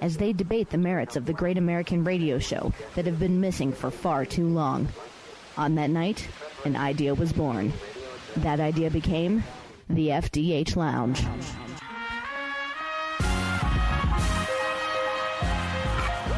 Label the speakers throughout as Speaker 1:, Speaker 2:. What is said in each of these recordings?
Speaker 1: as they debate the merits of the great American radio show that have been missing for far too long. On that night, an idea was born. That idea became the FDH Lounge.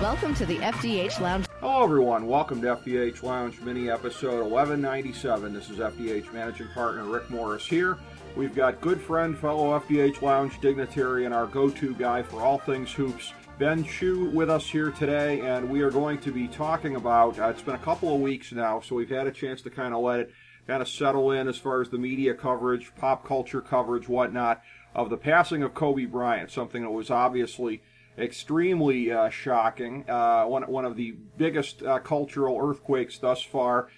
Speaker 1: Welcome to the FDH Lounge.
Speaker 2: Hello, everyone. Welcome to FDH Lounge mini episode 1197. This is FDH managing partner Rick Morris here. We've got good friend, fellow FDH Lounge dignitary, and our go to guy for all things hoops, Ben Chew with us here today. And we are going to be talking about uh, it's been a couple of weeks now, so we've had a chance to kind of let it kind of settle in as far as the media coverage, pop culture coverage, whatnot, of the passing of Kobe Bryant, something that was obviously extremely uh, shocking. Uh, one, one of the biggest uh, cultural earthquakes thus far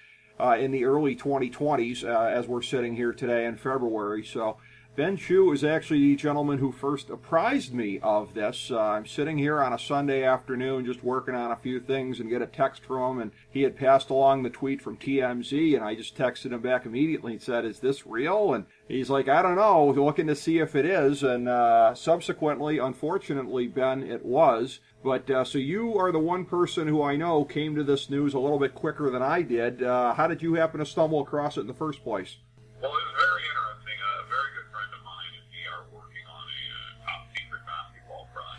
Speaker 2: uh, in the early 2020s, uh, as we're sitting here today in February. So, Ben Chew is actually the gentleman who first apprised me of this. Uh, I'm sitting here on a Sunday afternoon just working on a few things and get a text from him, and he had passed along the tweet from TMZ, and I just texted him back immediately and said, Is this real? And he's like, I don't know, looking to see if it is. And uh, subsequently, unfortunately, Ben, it was. But uh, so you are the one person who I know came to this news a little bit quicker than I did. Uh, how did you happen to stumble across it in the first place?
Speaker 3: Well,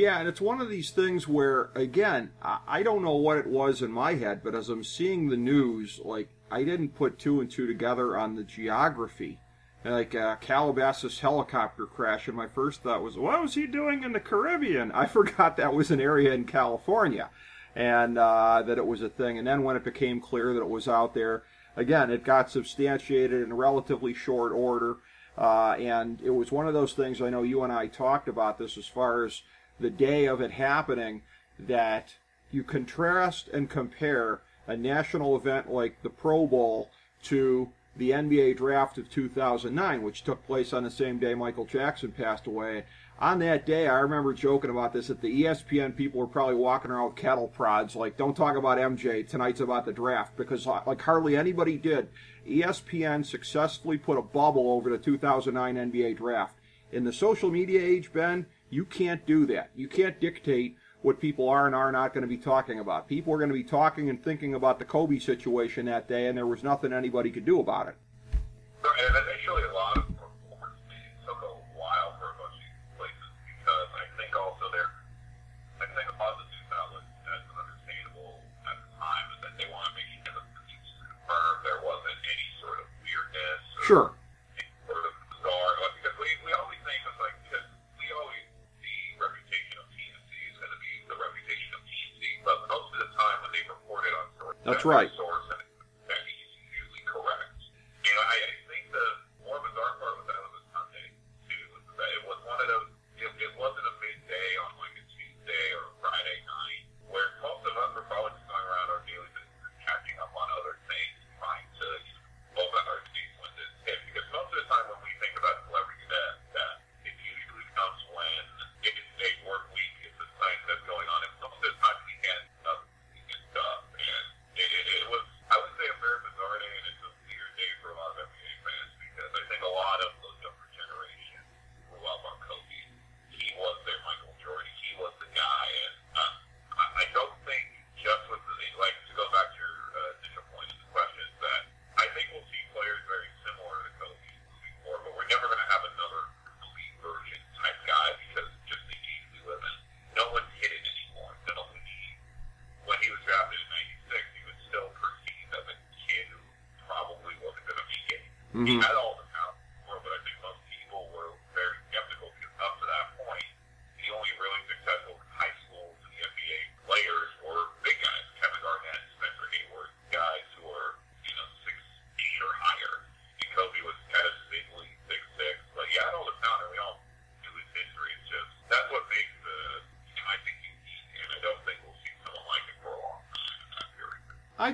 Speaker 2: Yeah, and it's one of these things where, again, I don't know what it was in my head, but as I'm seeing the news, like, I didn't put two and two together on the geography. Like a Calabasas helicopter crash, and my first thought was, what was he doing in the Caribbean? I forgot that was an area in California, and uh, that it was a thing. And then when it became clear that it was out there, again, it got substantiated in relatively short order. Uh, and it was one of those things I know you and I talked about this as far as the day of it happening that you contrast and compare a national event like the Pro Bowl to the NBA draft of 2009, which took place on the same day Michael Jackson passed away. On that day, I remember joking about this that the ESPN people were probably walking around with cattle prods, like, don't talk about MJ, tonight's about the draft, because uh, like hardly anybody did. ESPN successfully put a bubble over the 2009 NBA draft. In the social media age, Ben, you can't do that. You can't dictate what people are and are not going to be talking about. People are going to be talking and thinking about the Kobe situation that day, and there was nothing anybody could do about it.
Speaker 3: And initially a lot of took a while for a bunch of these places because I think also there, I think a lot of the news outlets, that's understandable at the time, is that they want to make sure that the news is there wasn't any sort of weirdness or
Speaker 2: Sure.
Speaker 3: any sort of bizarre, like, because we, we always think it's like, because we always, the reputation of TMZ is going to be the reputation of TMZ, but most of the time when they report it on source,
Speaker 2: That's right. Mm-hmm.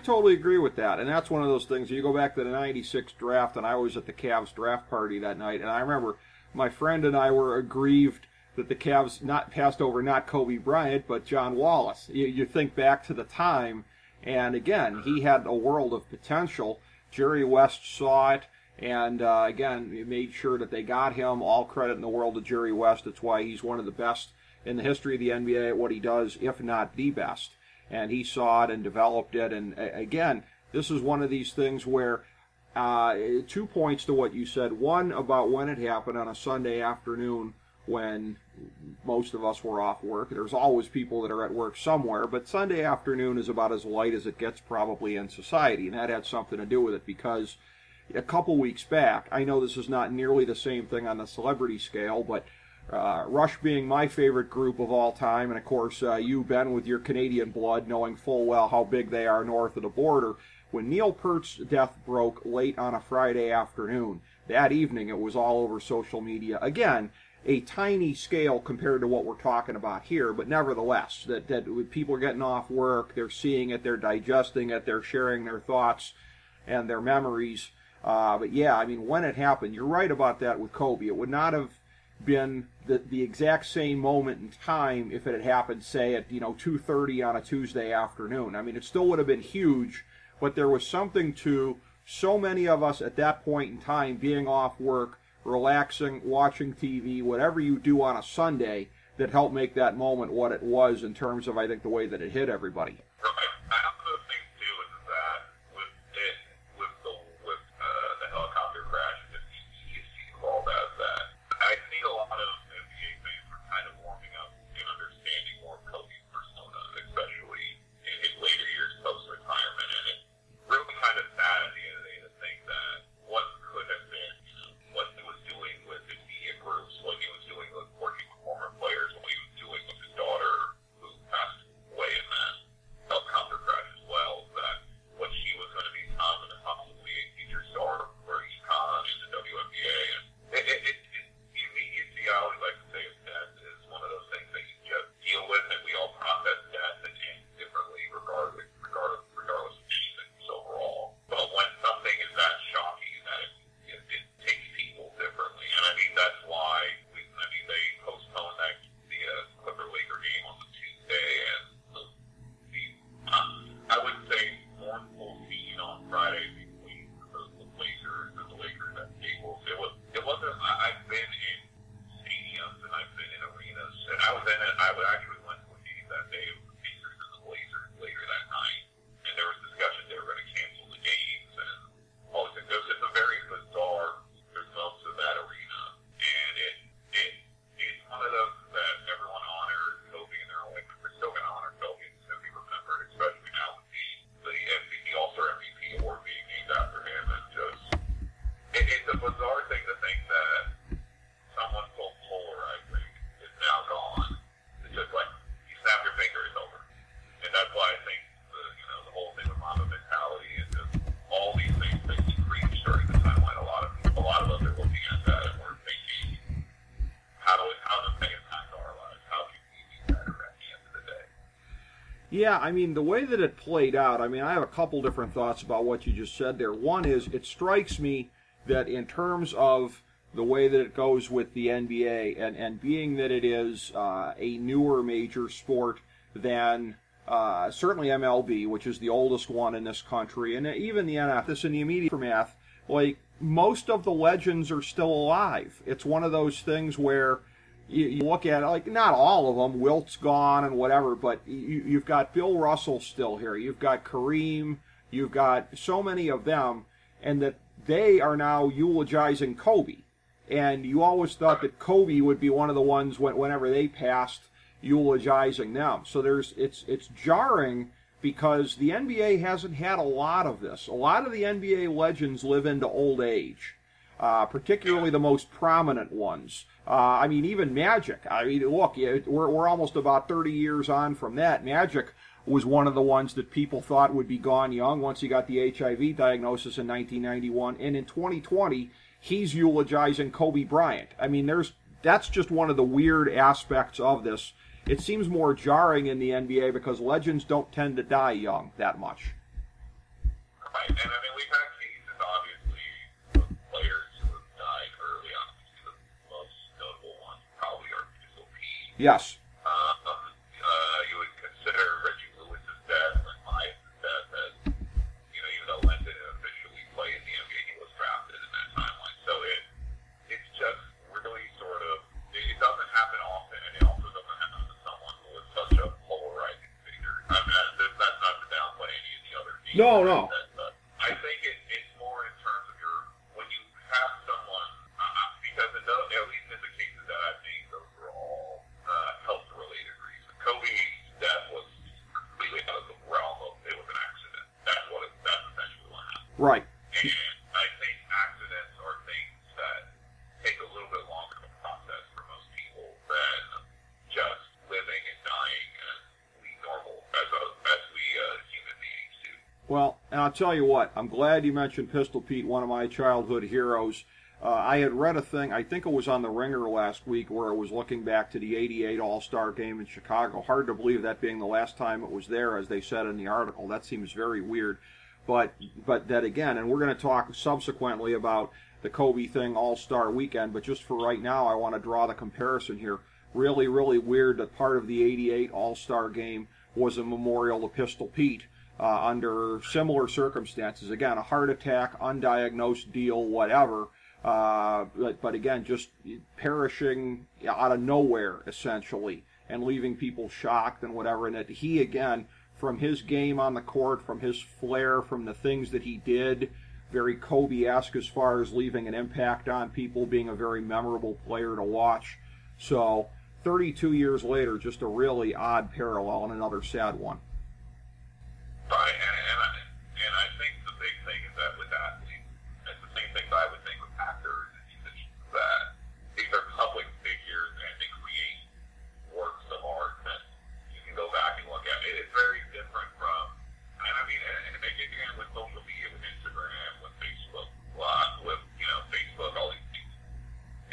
Speaker 2: Totally agree with that, and that's one of those things. You go back to the '96 draft, and I was at the Cavs draft party that night, and I remember my friend and I were aggrieved that the Cavs not passed over not Kobe Bryant but John Wallace. You, you think back to the time, and again, he had a world of potential. Jerry West saw it, and uh, again, made sure that they got him. All credit in the world to Jerry West. That's why he's one of the best in the history of the NBA at what he does, if not the best. And he saw it and developed it. And again, this is one of these things where uh, two points to what you said. One about when it happened on a Sunday afternoon when most of us were off work. There's always people that are at work somewhere, but Sunday afternoon is about as light as it gets probably in society, and that had something to do with it because a couple weeks back, I know this is not nearly the same thing on the celebrity scale, but uh, Rush being my favorite group of all time, and of course uh, you, Ben, with your Canadian blood, knowing full well how big they are north of the border. When Neil Peart's death broke late on a Friday afternoon, that evening it was all over social media. Again, a tiny scale compared to what we're talking about here, but nevertheless, that, that people are getting off work, they're seeing it, they're digesting it, they're sharing their thoughts and their memories. Uh, but yeah, I mean, when it happened, you're right about that with Kobe. It would not have been the, the exact same moment in time if it had happened, say, at you know 2:30 on a Tuesday afternoon. I mean, it still would have been huge, but there was something to so many of us at that point in time being off work, relaxing, watching TV, whatever you do on a Sunday, that helped make that moment what it was in terms of I think the way that it hit everybody. Yeah, I mean, the way that it played out, I mean, I have a couple different thoughts about what you just said there. One is, it strikes me that in terms of the way that it goes with the NBA, and, and being that it is uh, a newer major sport than uh, certainly MLB, which is the oldest one in this country, and even the NFL, this in the immediate aftermath, like most of the legends are still alive. It's one of those things where you, you, look at it, like not all of them. Wilt's gone and whatever, but you, you've got Bill Russell still here. You've got Kareem. You've got so many of them, and that they are now eulogizing Kobe. And you always thought that Kobe would be one of the ones when, whenever they passed, eulogizing them. So there's it's it's jarring because the NBA hasn't had a lot of this. A lot of the NBA legends live into old age, uh, particularly the most prominent ones. Uh, I mean, even Magic. I mean, look, we're, we're almost about 30 years on from that. Magic was one of the ones that people thought would be gone young once he got the HIV diagnosis in 1991. And in 2020, he's eulogizing Kobe Bryant. I mean, there's that's just one of the weird aspects of this. It seems more jarring in the NBA because legends don't tend to die young that much.
Speaker 3: Right, and I mean we've had cases obviously of players who have died early on. The most notable ones probably are Pistol Pete.
Speaker 2: Yes.
Speaker 3: Um, uh, you would consider Reggie Lewis's death and Bias' death as, you know, even though Len didn't officially play in the NBA, he was drafted in that timeline. So it, it's just really sort of, it, it doesn't happen often, and it also doesn't happen to someone who is such a polarizing figure. I mean, that- that's not to downplay any of the other teams.
Speaker 2: No, no.
Speaker 3: That, but I think it, it's more in terms of your, when you have someone, uh, uh, because in those, at least in the cases that I've named, those were all uh, health-related reasons. Kobe's death was completely out of the realm of it was an accident. That's what it, that's essentially what happened.
Speaker 2: Right.
Speaker 3: And I think accidents are things that take a little bit longer to process for most people than just living and dying as we normal as a, as we uh, human beings do.
Speaker 2: Well, and I'll tell you what, I'm glad you mentioned Pistol Pete, one of my childhood heroes. Uh, I had read a thing, I think it was on The Ringer last week, where it was looking back to the 88 All Star game in Chicago. Hard to believe that being the last time it was there, as they said in the article. That seems very weird. But, but that again, and we're going to talk subsequently about the Kobe thing All Star weekend, but just for right now, I want to draw the comparison here. Really, really weird that part of the 88 All Star game was a memorial to Pistol Pete uh, under similar circumstances. Again, a heart attack, undiagnosed deal, whatever. Uh, but, but again, just perishing out of nowhere, essentially, and leaving people shocked and whatever. And that he, again, from his game on the court, from his flair, from the things that he did, very Kobe esque as far as leaving an impact on people, being a very memorable player to watch. So, 32 years later, just a really odd parallel and another sad one.
Speaker 3: Right, and, and, I, and I think the big thing is that with athletes, it's the same things I would think with actors and musicians, that these are public figures and they create works of art that you can go back and look at. It is very different from, and I mean, and, and again with social media, with Instagram, with Facebook, uh, with, you know, Facebook, all these things,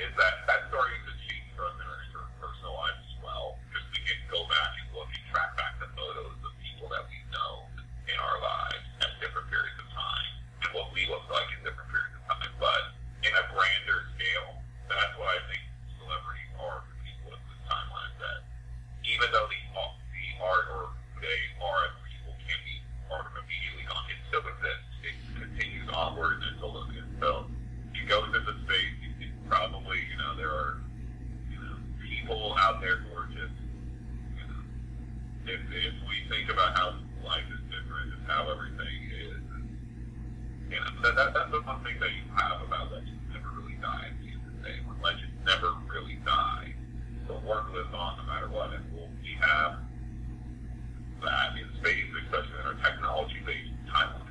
Speaker 3: is that that's starting to change for us in our inter- personal lives as well. Because we can go back and look and track back the photos of people that we know in our lives at different periods of time and what we look like in different periods of time. But in a grander scale, that's what I think celebrities are for people at this timeline. That even though the, the art or who they are as people can be part of immediately gone, it still exists. It continues onward until the so you go into the space, you can probably, you know, there are you know, people out there who are just, you know, if, if we think about how life is different and how everything is, you know, that, that, that's the one thing that you have about legends never really die at the end of the day. When legends never really die, the work lives on no matter what, and we'll, we have that in space, especially in our technology-based timeline.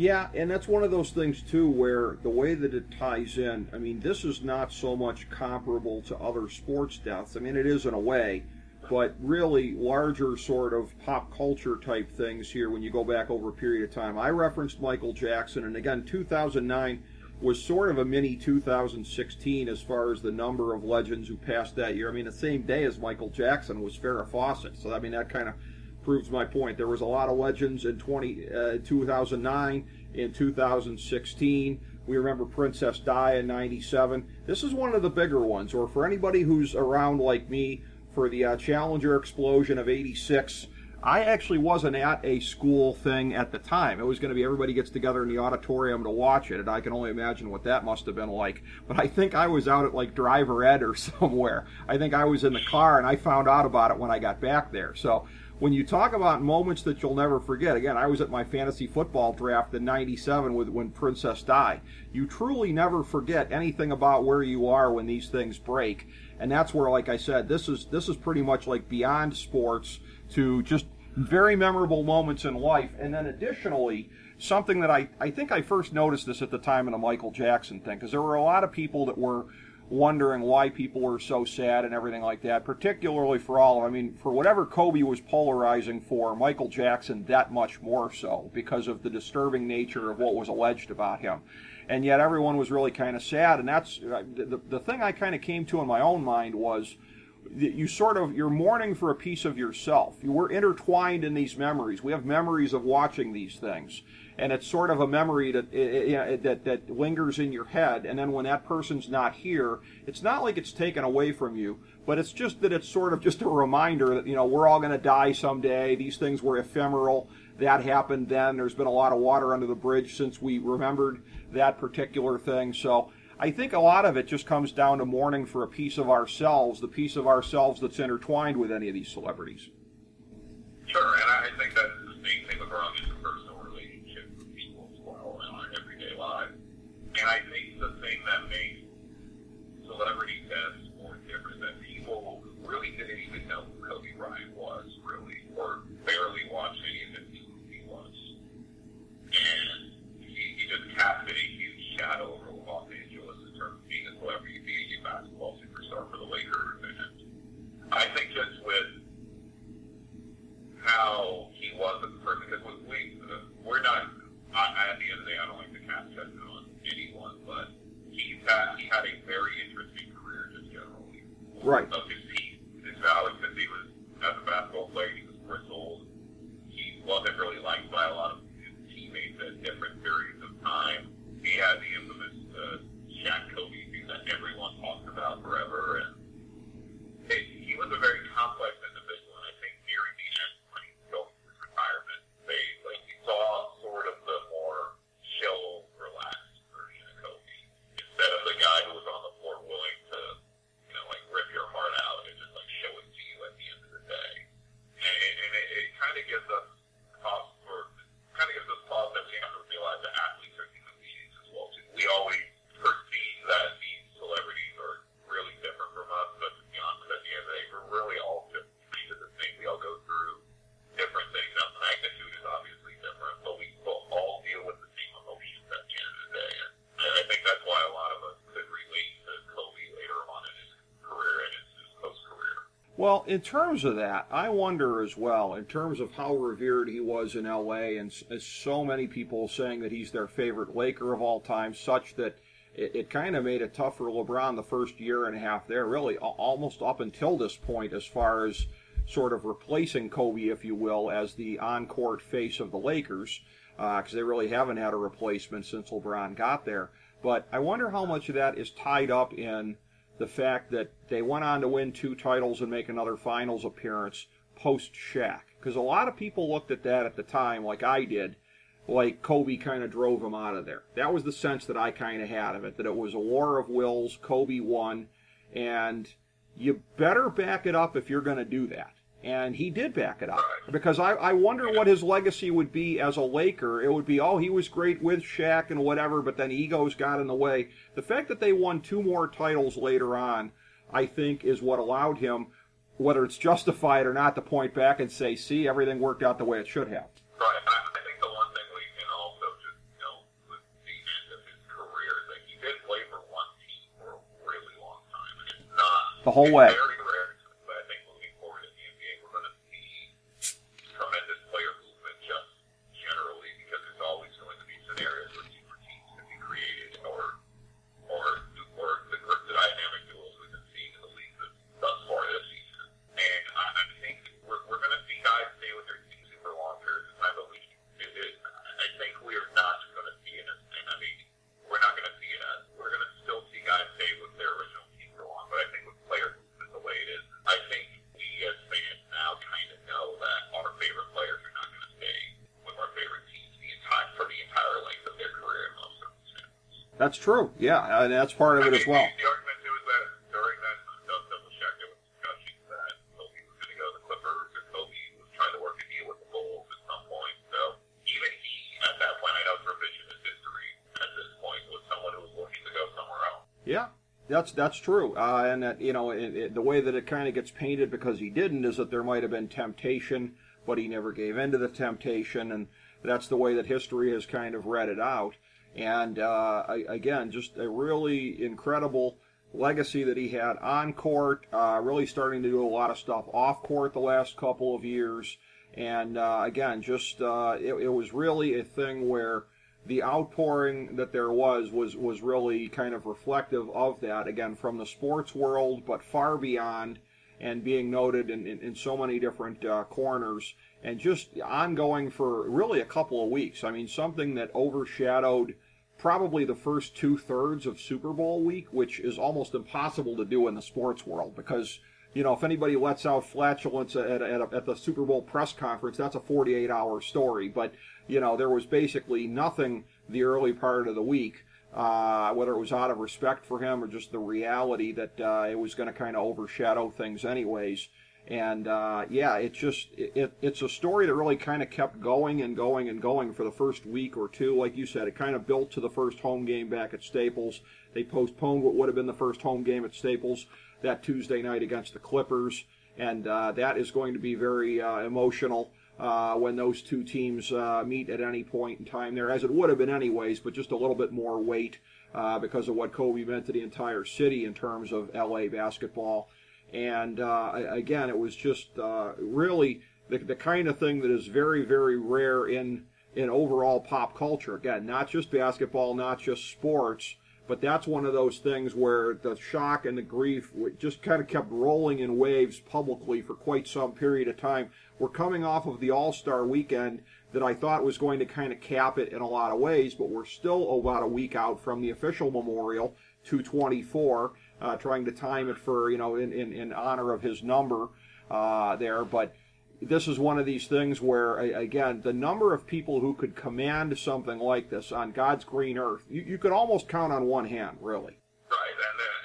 Speaker 2: Yeah, and that's one of those things too where the way that it ties in, I mean, this is not so much comparable to other sports deaths. I mean, it is in a way, but really larger sort of pop culture type things here when you go back over a period of time. I referenced Michael Jackson, and again, 2009 was sort of a mini 2016 as far as the number of legends who passed that year. I mean, the same day as Michael Jackson was Farrah Fawcett, so I mean, that kind of proves my point. There was a lot of legends in 20, uh, 2009, in 2016. We remember Princess Di in 97. This is one of the bigger ones, or for anybody who's around like me for the uh, Challenger explosion of 86. I actually wasn't at a school thing at the time. It was going to be everybody gets together in the auditorium to watch it, and I can only imagine what that must have been like. But I think I was out at like Driver Ed or somewhere. I think I was in the car, and I found out about it when I got back there. So when you talk about moments that you'll never forget, again, I was at my fantasy football draft in '97 with when Princess died. You truly never forget anything about where you are when these things break, and that's where, like I said, this is this is pretty much like beyond sports to just very memorable moments in life, and then additionally. Something that I, I think I first noticed this at the time in the Michael Jackson thing, because there were a lot of people that were wondering why people were so sad and everything like that, particularly for all. I mean, for whatever Kobe was polarizing for, Michael Jackson that much more so because of the disturbing nature of what was alleged about him. And yet everyone was really kind of sad. And that's uh, the, the thing I kind of came to in my own mind was you sort of you're mourning for a piece of yourself. You were intertwined in these memories. We have memories of watching these things, and it's sort of a memory that that that lingers in your head. And then when that person's not here, it's not like it's taken away from you, but it's just that it's sort of just a reminder that you know we're all going to die someday. These things were ephemeral. That happened then. There's been a lot of water under the bridge since we remembered that particular thing. So I think a lot of it just comes down to mourning for a piece of ourselves, the piece of ourselves that's intertwined with any of these celebrities.
Speaker 3: Sure, and I think that's the same thing with our own interpersonal relationships with people as well in our everyday lives. And I think the thing that makes celebrity deaths more different than people who really didn't even know who Kobe Bryant was, really, or barely watched any of his who he was. And he, he just casted a huge shadow over Los Angeles in terms of being a celebrity, being a basketball superstar for the Lakers. And I think just with how he was as a person, because we, we uh, we're not, I, at the end of the day, I don't like to cast judgment on anyone, but he's had, he had a very interesting career just generally.
Speaker 2: Right.
Speaker 3: Of his peak, his valley, since he was, as a basketball player, he was bristled. He wasn't really liked by a lot of his teammates at different periods of time. He had the infamous uh, Shaq Kobe thing that everyone talks about forever, and it, he was a very complex individual. And I think nearing the end, when he was going to his retirement, they like we saw sort of the more chill, relaxed version of Kobe instead of the guy who was on the floor willing to, you know, like rip your heart out and just like show it to you at the end of the day. And, and it, it kind of gives us pause for kind of gives us pause that we have to realize that athletes are human beings as well. Too. We always perceive that these celebrities are really different from us, but to be honest, at the end of the day, we're really all just kind of the same. We all go through different things. Now, the magnitude is obviously different, but we will all deal with the same emotions at the end of the day. And I think that's why a lot of us could relate to Kobe later on in his career and his, his post-career.
Speaker 2: Well, in terms of that, I wonder as well, in terms of how revered he was in LA, and as so many people saying that he's their favorite Laker of all time, such that it, it kind of made it tough for LeBron the first year and a half there, really, almost up until this point, as far as sort of replacing Kobe, if you will, as the on court face of the Lakers, uh, because they really haven't had a replacement since LeBron got there. But I wonder how much of that is tied up in the fact that they went on to win two titles and make another finals appearance post Shaq. Because a lot of people looked at that at the time, like I did, like Kobe kind of drove him out of there. That was the sense that I kind of had of it, that it was a war of wills, Kobe won, and you better back it up if you're going to do that. And he did back it up. Because I, I wonder what his legacy would be as a Laker. It would be, oh, he was great with Shaq and whatever, but then egos got in the way. The fact that they won two more titles later on, I think, is what allowed him, whether it's justified or not, to point back and say, see, everything worked out the way it should have.
Speaker 3: Right. I, think the one thing we can also just know with the end of his career is that he did play for one team for a really long time. And it's not
Speaker 2: The whole way.
Speaker 3: very rare, but I think moving forward in the NBA, we're going to see tremendous player movement just generally because there's always going to be scenarios where super teams can be created or or or the, the dynamic duels we've been seeing in the league thus- thus far this season. And I, I think we're, we're going to see guys stay with their teams for long periods of time, but we it, it, I think we are not just going to see it as and I mean we're not going to see it as we're going to still see guys stay with their original team for long. But I think with player movement the way it is, I think we as fans now kind of know that our favorite players are not going to stay with our favorite teams the entire for the entire length of their career in most circumstances.
Speaker 2: That's true. Yeah, and that's part of it as well.
Speaker 3: The argument too is that during that Doug double check, there was discussions that Kobe was going to go to the Clippers, or Kobe was trying to work a deal with the Bulls at some point. So even he, at that point, I know it's revisionist history at this point, was that during that dunk double check, it was thought that Kobe was gonna go to the Clippers and Kobe was trying to work a deal with the bulls at some point. So even he at that point I know for a vision of his history at this point was someone who was looking to go somewhere else.
Speaker 2: Yeah, that's that's true. Uh, and that you know it, it, the way that it kind of gets painted because he didn't is that there might have been temptation, but he never gave in to the temptation, and that's the way that history has kind of read it out. And uh, again, just a really incredible legacy that he had on court. Uh, really starting to do a lot of stuff off court the last couple of years. And uh, again, just uh, it, it was really a thing where the outpouring that there was was was really kind of reflective of that again from the sports world, but far beyond. and being noted in, in, in so many different uh, corners and just ongoing for really a couple of weeks. I mean, something that overshadowed probably the first two thirds of Super Bowl week, which is almost impossible to do in the sports world because you know, if anybody lets out flatulence at, at, at, the Super Bowl press conference, that's a 48 hour story. But, you know, there was basically nothing the early part of the week, uh, whether it was out of respect for him or just the reality that uh, it was going to kind of overshadow things, anyways. And uh, yeah, it's just it, it's a story that really kind of kept going and going and going for the first week or two. Like you said, it kind of built to the first home game back at Staples. They postponed what would have been the first home game at Staples that Tuesday night against the Clippers, and uh, that is going to be very uh, emotional. Uh, when those two teams uh, meet at any point in time there, as it would have been anyways, but just a little bit more weight uh, because of what Kobe meant to the entire city in terms of LA basketball. And uh, again, it was just uh, really the, the kind of thing that is very, very rare in in overall pop culture. Again, not just basketball, not just sports, but that's one of those things where the shock and the grief just kind of kept rolling in waves publicly for quite some period of time. We're coming off of the All Star weekend that I thought was going to kind of cap it in a lot of ways, but we're still about a week out from the official memorial, 224, uh, trying to time it for, you know, in, in, in honor of his number uh, there. But this is one of these things where, again, the number of people who could command something like this on God's green earth, you, you could almost count on one hand, really.
Speaker 3: Right, and, uh,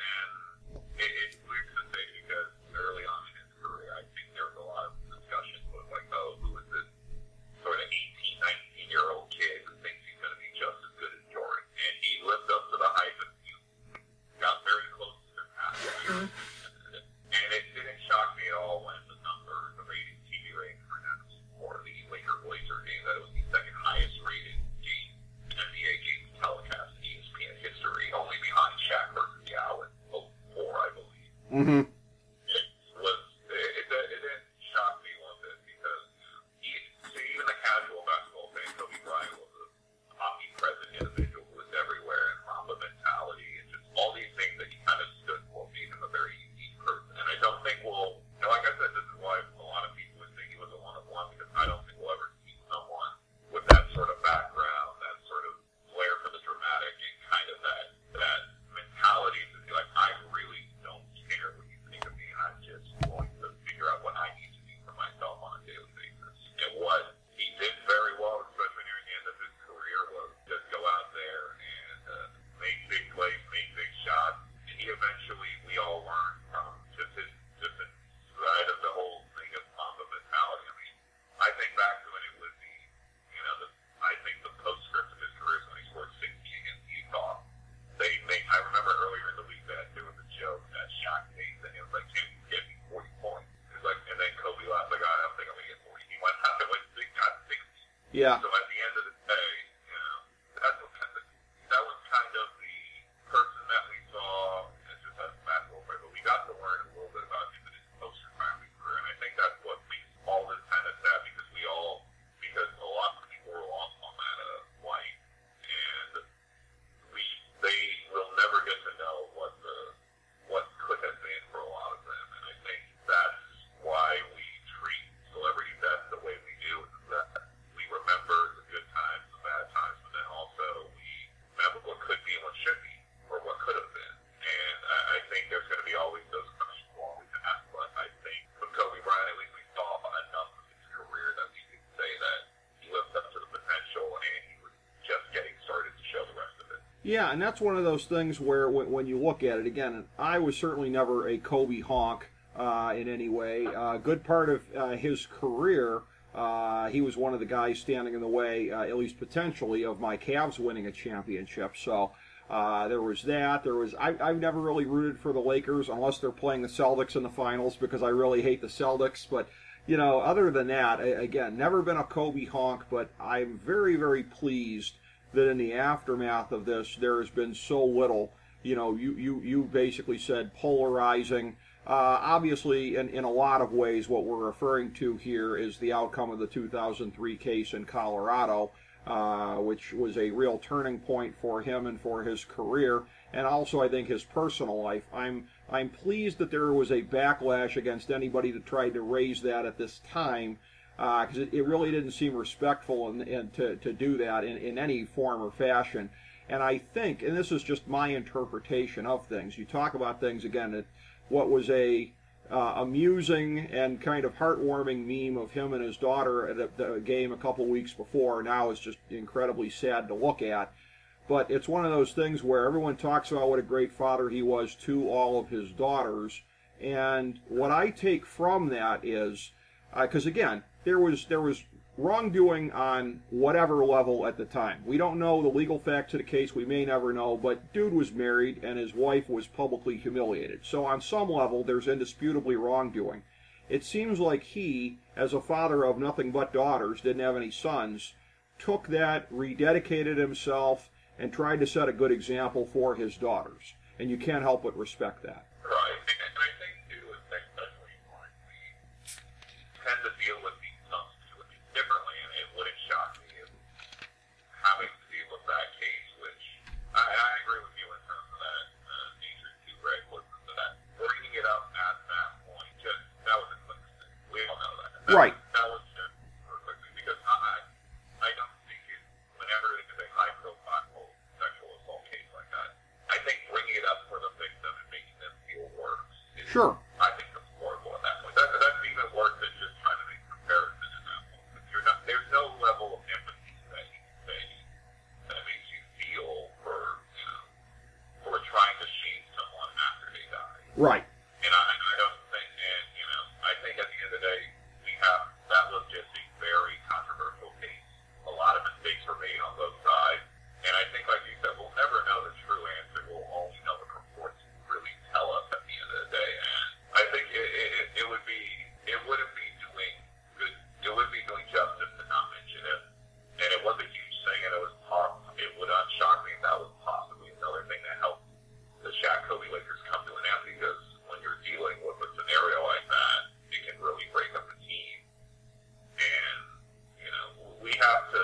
Speaker 2: Yeah,
Speaker 3: and that's
Speaker 2: one of those things where when, when you look at it again, I was certainly never a Kobe honk uh, in any way. A uh, good part of uh, his career, uh, he was one of the guys standing in the way, uh, at least potentially, of my Cavs winning a championship. So. Uh, there was that. There was I, I've never really rooted for the Lakers unless they're playing the Celtics in the finals because I really hate the Celtics. But you know, other than that, again, never been a Kobe honk. But I'm very very pleased that in the aftermath of this, there has been so little. You know, you you you basically said polarizing. Uh, obviously, in, in a lot of ways, what we're referring to here is the outcome of the 2003 case in Colorado, uh, which was a real turning point for him and for his career. and also I think his personal life. I'm I'm pleased that there was a backlash against anybody that tried to raise that at this time, because it, it really didn't seem respectful and, to, to do that in, in any form or fashion. And I think, and this is just my interpretation of things. You talk about things again. That what was a uh, amusing and kind of heartwarming meme of him and his daughter at a, a game a couple weeks before now is just incredibly sad to look at. But it's one of those things where everyone talks about what a great father he was to all of his daughters. And what I take from that is, because uh, again, there was there was wrongdoing on whatever level at the time. We don't know the legal facts of the case. We may never know. But dude was married and his wife was publicly humiliated. So on some level, there's indisputably wrongdoing. It seems like he, as a father of nothing but daughters, didn't have any sons, took that, rededicated himself, and tried to set a good example for his daughters. And you can't help but respect that.
Speaker 3: Right. And I think, too, especially when we tend to deal with these substitutes differently, and it wouldn't shock me if having to deal with that case, which I, I agree with you in terms of that uh, nature too, Rick, was that bringing it up at that point, just, that was a quick mistake. We all know that. that
Speaker 2: Right.
Speaker 3: That was just perfectly, because I, I don't think it, whenever it is a high profile sexual assault case like that, I think bringing it up for the victim and making them feel worse is
Speaker 2: Sure.
Speaker 3: I think that's horrible at that point. That, that's even worse than just trying to make a comparison at that point. Because You're not, there's no level of empathy that you can say that makes you feel for, you know, for trying to shame someone after they die.
Speaker 2: Right.
Speaker 3: And I, I don't think, and you know, I think at the end of the day, we have that was just a very controversial case. A lot of mistakes were made on both sides, and I think, like you said, we'll never know the true answer. We'll only know the reports really tell us at the end of the day. And I think it, it, it- it would be, it wouldn't be doing good, it would be doing justice to not mention it. And it was a huge thing, and it was pos- it would not shock me if that was possibly another thing that helped the Shaq Kobe Lakers come to an end because when you're dealing with a scenario like that, it can really break up the team. And, you know, we have to,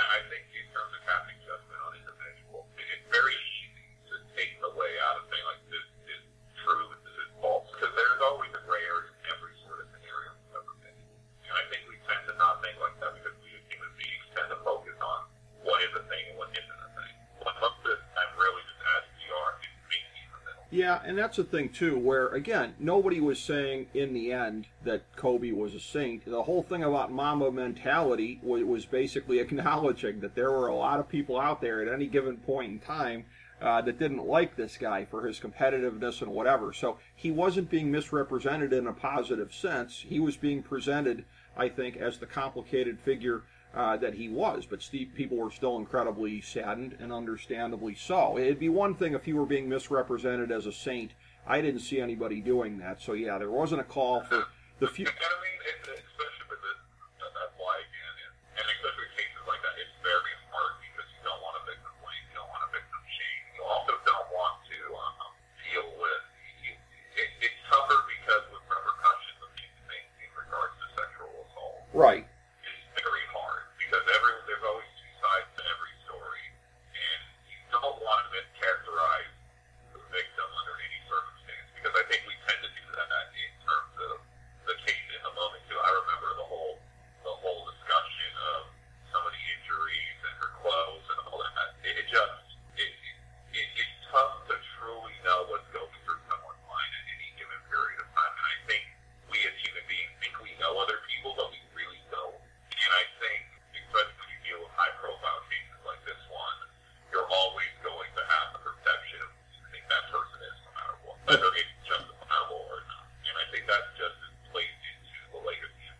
Speaker 3: I I think in terms of casting judgment on individuals, it's very easy to take the way out of saying, like, this is true, this is false, because there's always a gray area in every sort of scenario we've ever been in. And I think we tend to not think like that because we as human beings tend to focus on what is a thing and what isn't a thing. But most of the time, really, just as we are, it's maybe in the middle.
Speaker 2: Yeah, and that's the thing too, where again, nobody was saying in the end that Kobe was a saint. The whole thing about Mamba mentality was, was basically acknowledging that there were a lot of people out there at any given point in time uh, that didn't like this guy for his competitiveness and whatever. So he wasn't being misrepresented in a positive sense. He was being presented, I think, as the complicated figure uh, that he was. But Steve, people were still incredibly saddened, and understandably so. It'd be one thing if he were being misrepresented as a saint. I didn't see anybody doing that. So yeah, there wasn't a call for the few.
Speaker 3: And I mean, it's, especially with this, that- that's why again, it, and especially with cases like that, it's very hard because you don't want a victim blame, you don't want a victim shame, you also don't want to um, deal with. You, it, it's tougher because with repercussions of these things in regards to sexual assault,
Speaker 2: Right.
Speaker 3: it's very hard because every there's always two sides to every story, and you don't want to mischaracterize the victim under any circumstance because I think we tend to do that in terms of the case in the moment too. I remember the whole the whole discussion of some of the injuries and her clothes and all that. It, it just it, it it's tough to truly know what's going through someone's mind at any given period of time, and I think we as human beings think we know other people, but we really don't. And I think, especially when you deal with high profile cases like this one, you're always going to have the perception of who you think that person is no matter what, whether it's justifiable or not. And I think that's just as plays into the legacy of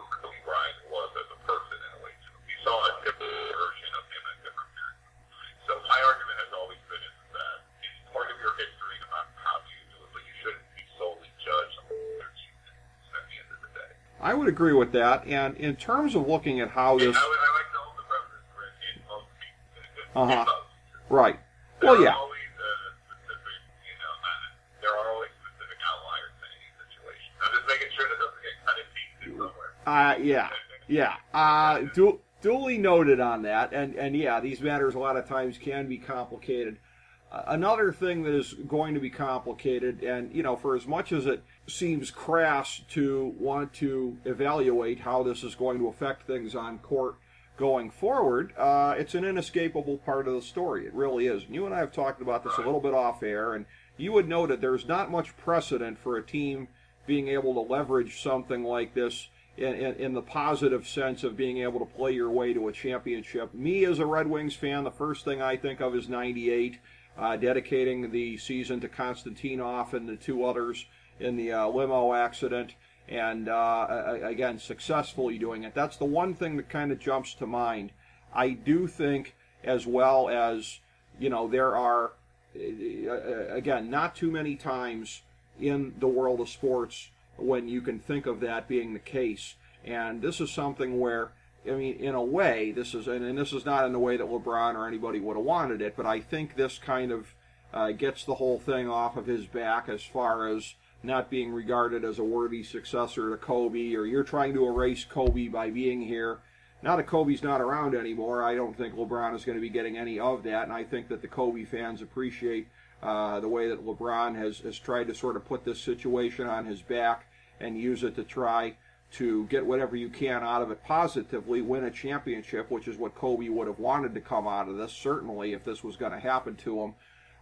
Speaker 3: who Kobe Bryant was as a person in a way too. You saw a different version of him at different periods. of time. So my argument has always been is that it's part of your history no matter how you do it, but you shouldn't be solely judged on their achievements at the end of the day.
Speaker 2: I would agree with that. And in terms of looking at how this,
Speaker 3: I, I like to hold the president Rick, in most
Speaker 2: Uh-huh. right?
Speaker 3: There
Speaker 2: Well, yeah.
Speaker 3: always uh, specific, you know, uh, there are always specific outliers in any situation. I'm just making sure that doesn't get cut somewhere.
Speaker 2: Uh, yeah, yeah. Uh, du- duly noted on that, and and yeah, these matters a lot of times can be complicated. Another thing that is going to be complicated, and you know, for as much as it seems crass to want to evaluate how this is going to affect things on court going forward, uh, it's an inescapable part of the story. It really is. And you and I have talked about this a little bit off air, and you would know that there's not much precedent for a team being able to leverage something like this in, in, in, the positive sense of being able to play your way to a championship. Me, as a Red Wings fan, the first thing I think of is 98, uh, dedicating the season to Konstantinov and the two others in the uh, limo accident. And uh, again, successfully doing it. That's the one thing that kind of jumps to mind. I do think, as well as, you know, there are, uh, uh, again, not too many times in the world of sports when you can think of that being the case. And this is something where, I mean, in a way, this is, and, this is not in the way that LeBron or anybody would have wanted it, but I think this kind of uh, gets the whole thing off of his back as far as not being regarded as a worthy successor to Kobe, or you're trying to erase Kobe by being here. Now that Kobe's not around anymore, I don't think LeBron is going to be getting any of that, and I think that the Kobe fans appreciate uh, the way that LeBron has, has tried to sort of put this situation on his back and use it to try to get whatever you can out of it positively, win a championship, which is what Kobe would have wanted to come out of this, certainly, if this was going to happen to him.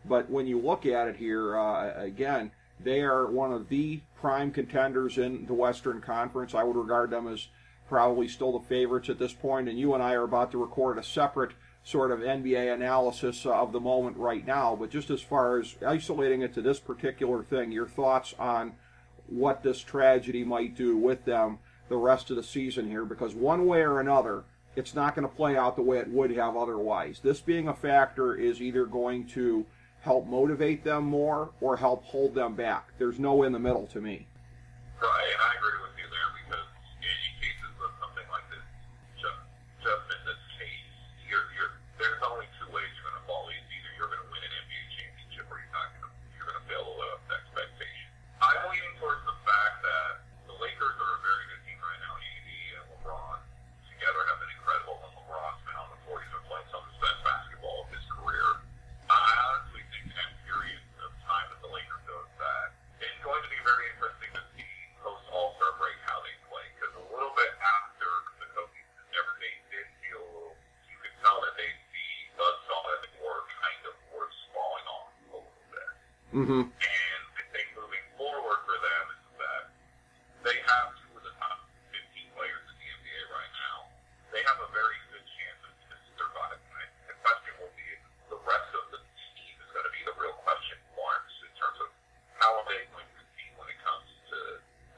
Speaker 2: But when you look at it here, uh, again, they are one of the prime contenders in the Western Conference. I would regard them as probably still the favorites at this point, and you and I are about to record a separate sort of NBA analysis of the moment right now. But just as far as isolating it to this particular thing, your thoughts on what this tragedy might do with them the rest of the season here, because one way or another, it's not going to play out the way it would have otherwise. This being a factor is either going to help motivate them more or help hold them back. There's no in the middle to me.
Speaker 3: Right, I agree with you there because in cases of something like this, just, just in this case, you're, you're, there's only two ways you're going to fall. It's either you're going to win an NBA championship or you're not going to, you're going to fail to live up to expectation. I'm leaning towards the fact that the Lakers are a very good team right now. AD and LeBron together have been incredible, and LeBron's been on the court. He's been playing some of his best basketball of his career. I honestly think that period of time that the Lakers goes back, it's going to be very interesting to see post All Star break how they play. Because a little bit after the Kobe, never they did feel a little, you could tell that they the buds saw that they were kind of were falling off a little bit.
Speaker 2: Mm-hmm.
Speaker 3: And I think moving forward for them is that they have two of the top 15 players in the NBA right now. They have a very good chance of of surviving. The question will be the rest of the team is going to be the real question marks in terms of how are they going to compete when it comes to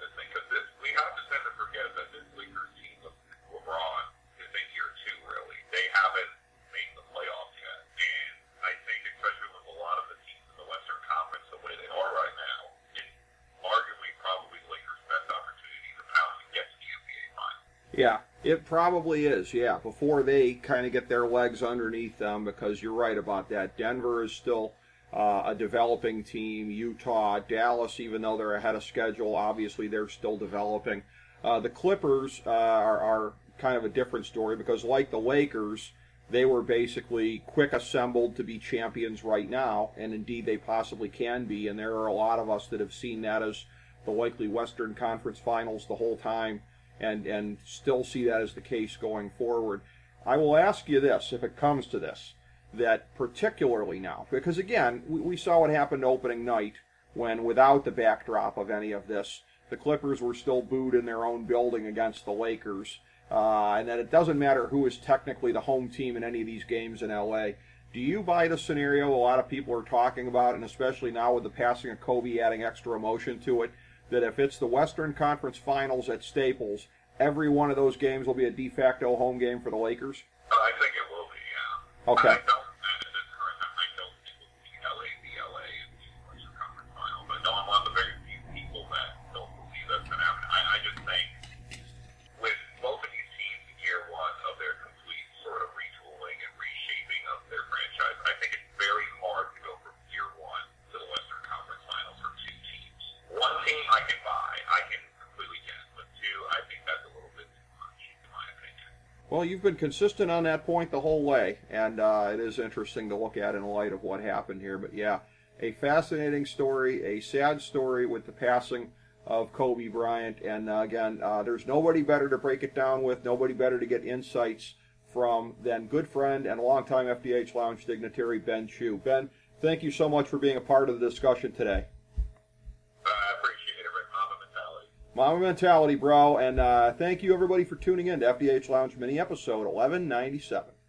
Speaker 3: this thing. Because this, we have to tend to forget that this Lakers team of LeBron is in year two, really. They haven't made the playoffs yet. And I think, especially with a lot of the teams in the Western Conference the way they are right now, it's arguably probably the Lakers' best opportunity to pound and get to the NBA final.
Speaker 2: Yeah, it probably is. Yeah, before they kind of get their legs underneath them, because you're right about that. Denver is still uh, a developing team. Utah, Dallas, even though they're ahead of schedule, obviously they're still developing. Uh, the Clippers uh, are, are kind of a different story because, like the Lakers, they were basically quick assembled to be champions right now, and indeed they possibly can be. And there are a lot of us that have seen that as the likely Western Conference Finals the whole time and and still see that as the case going forward. I will ask you this, if it comes to this, that particularly now, because again, we, we saw what happened opening night when, without the backdrop of any of this, the Clippers were still booed in their own building against the Lakers, uh, and that it doesn't matter who is technically the home team in any of these games in LA. Do you buy the scenario a lot of people are talking about, and especially now with the passing of Kobe adding extra emotion to it, that if it's the Western Conference Finals at Staples, every one of those games will be a de facto home game for the Lakers?
Speaker 3: I think it will be, yeah.
Speaker 2: Okay.
Speaker 3: I don't, at this current time, I don't think we'll see LA be LA in the Western Conference Final. But no, I'm one of the very few people that don't believe that's going to happen. I, I just think with both of these teams in year one of their complete sort of retooling and reshaping of their franchise, I think it's very hard to go from year one to the Western Conference Finals for two teams. One team I can buy, I can completely get, but two, I think that's a little bit too much, in my opinion.
Speaker 2: Well, you've been consistent on that point the whole way, and uh, it is interesting to look at in light of what happened here. But yeah, a fascinating story, a sad story with the passing of Kobe Bryant. And uh, again, uh, there's nobody better to break it down with, nobody better to get insights from than good friend and longtime FDH Lounge dignitary Ben Chew. Ben, thank you so much for being a part of the discussion today. Mamba mentality, bro. And uh, thank you everybody for tuning in to FDH Lounge mini episode 1197.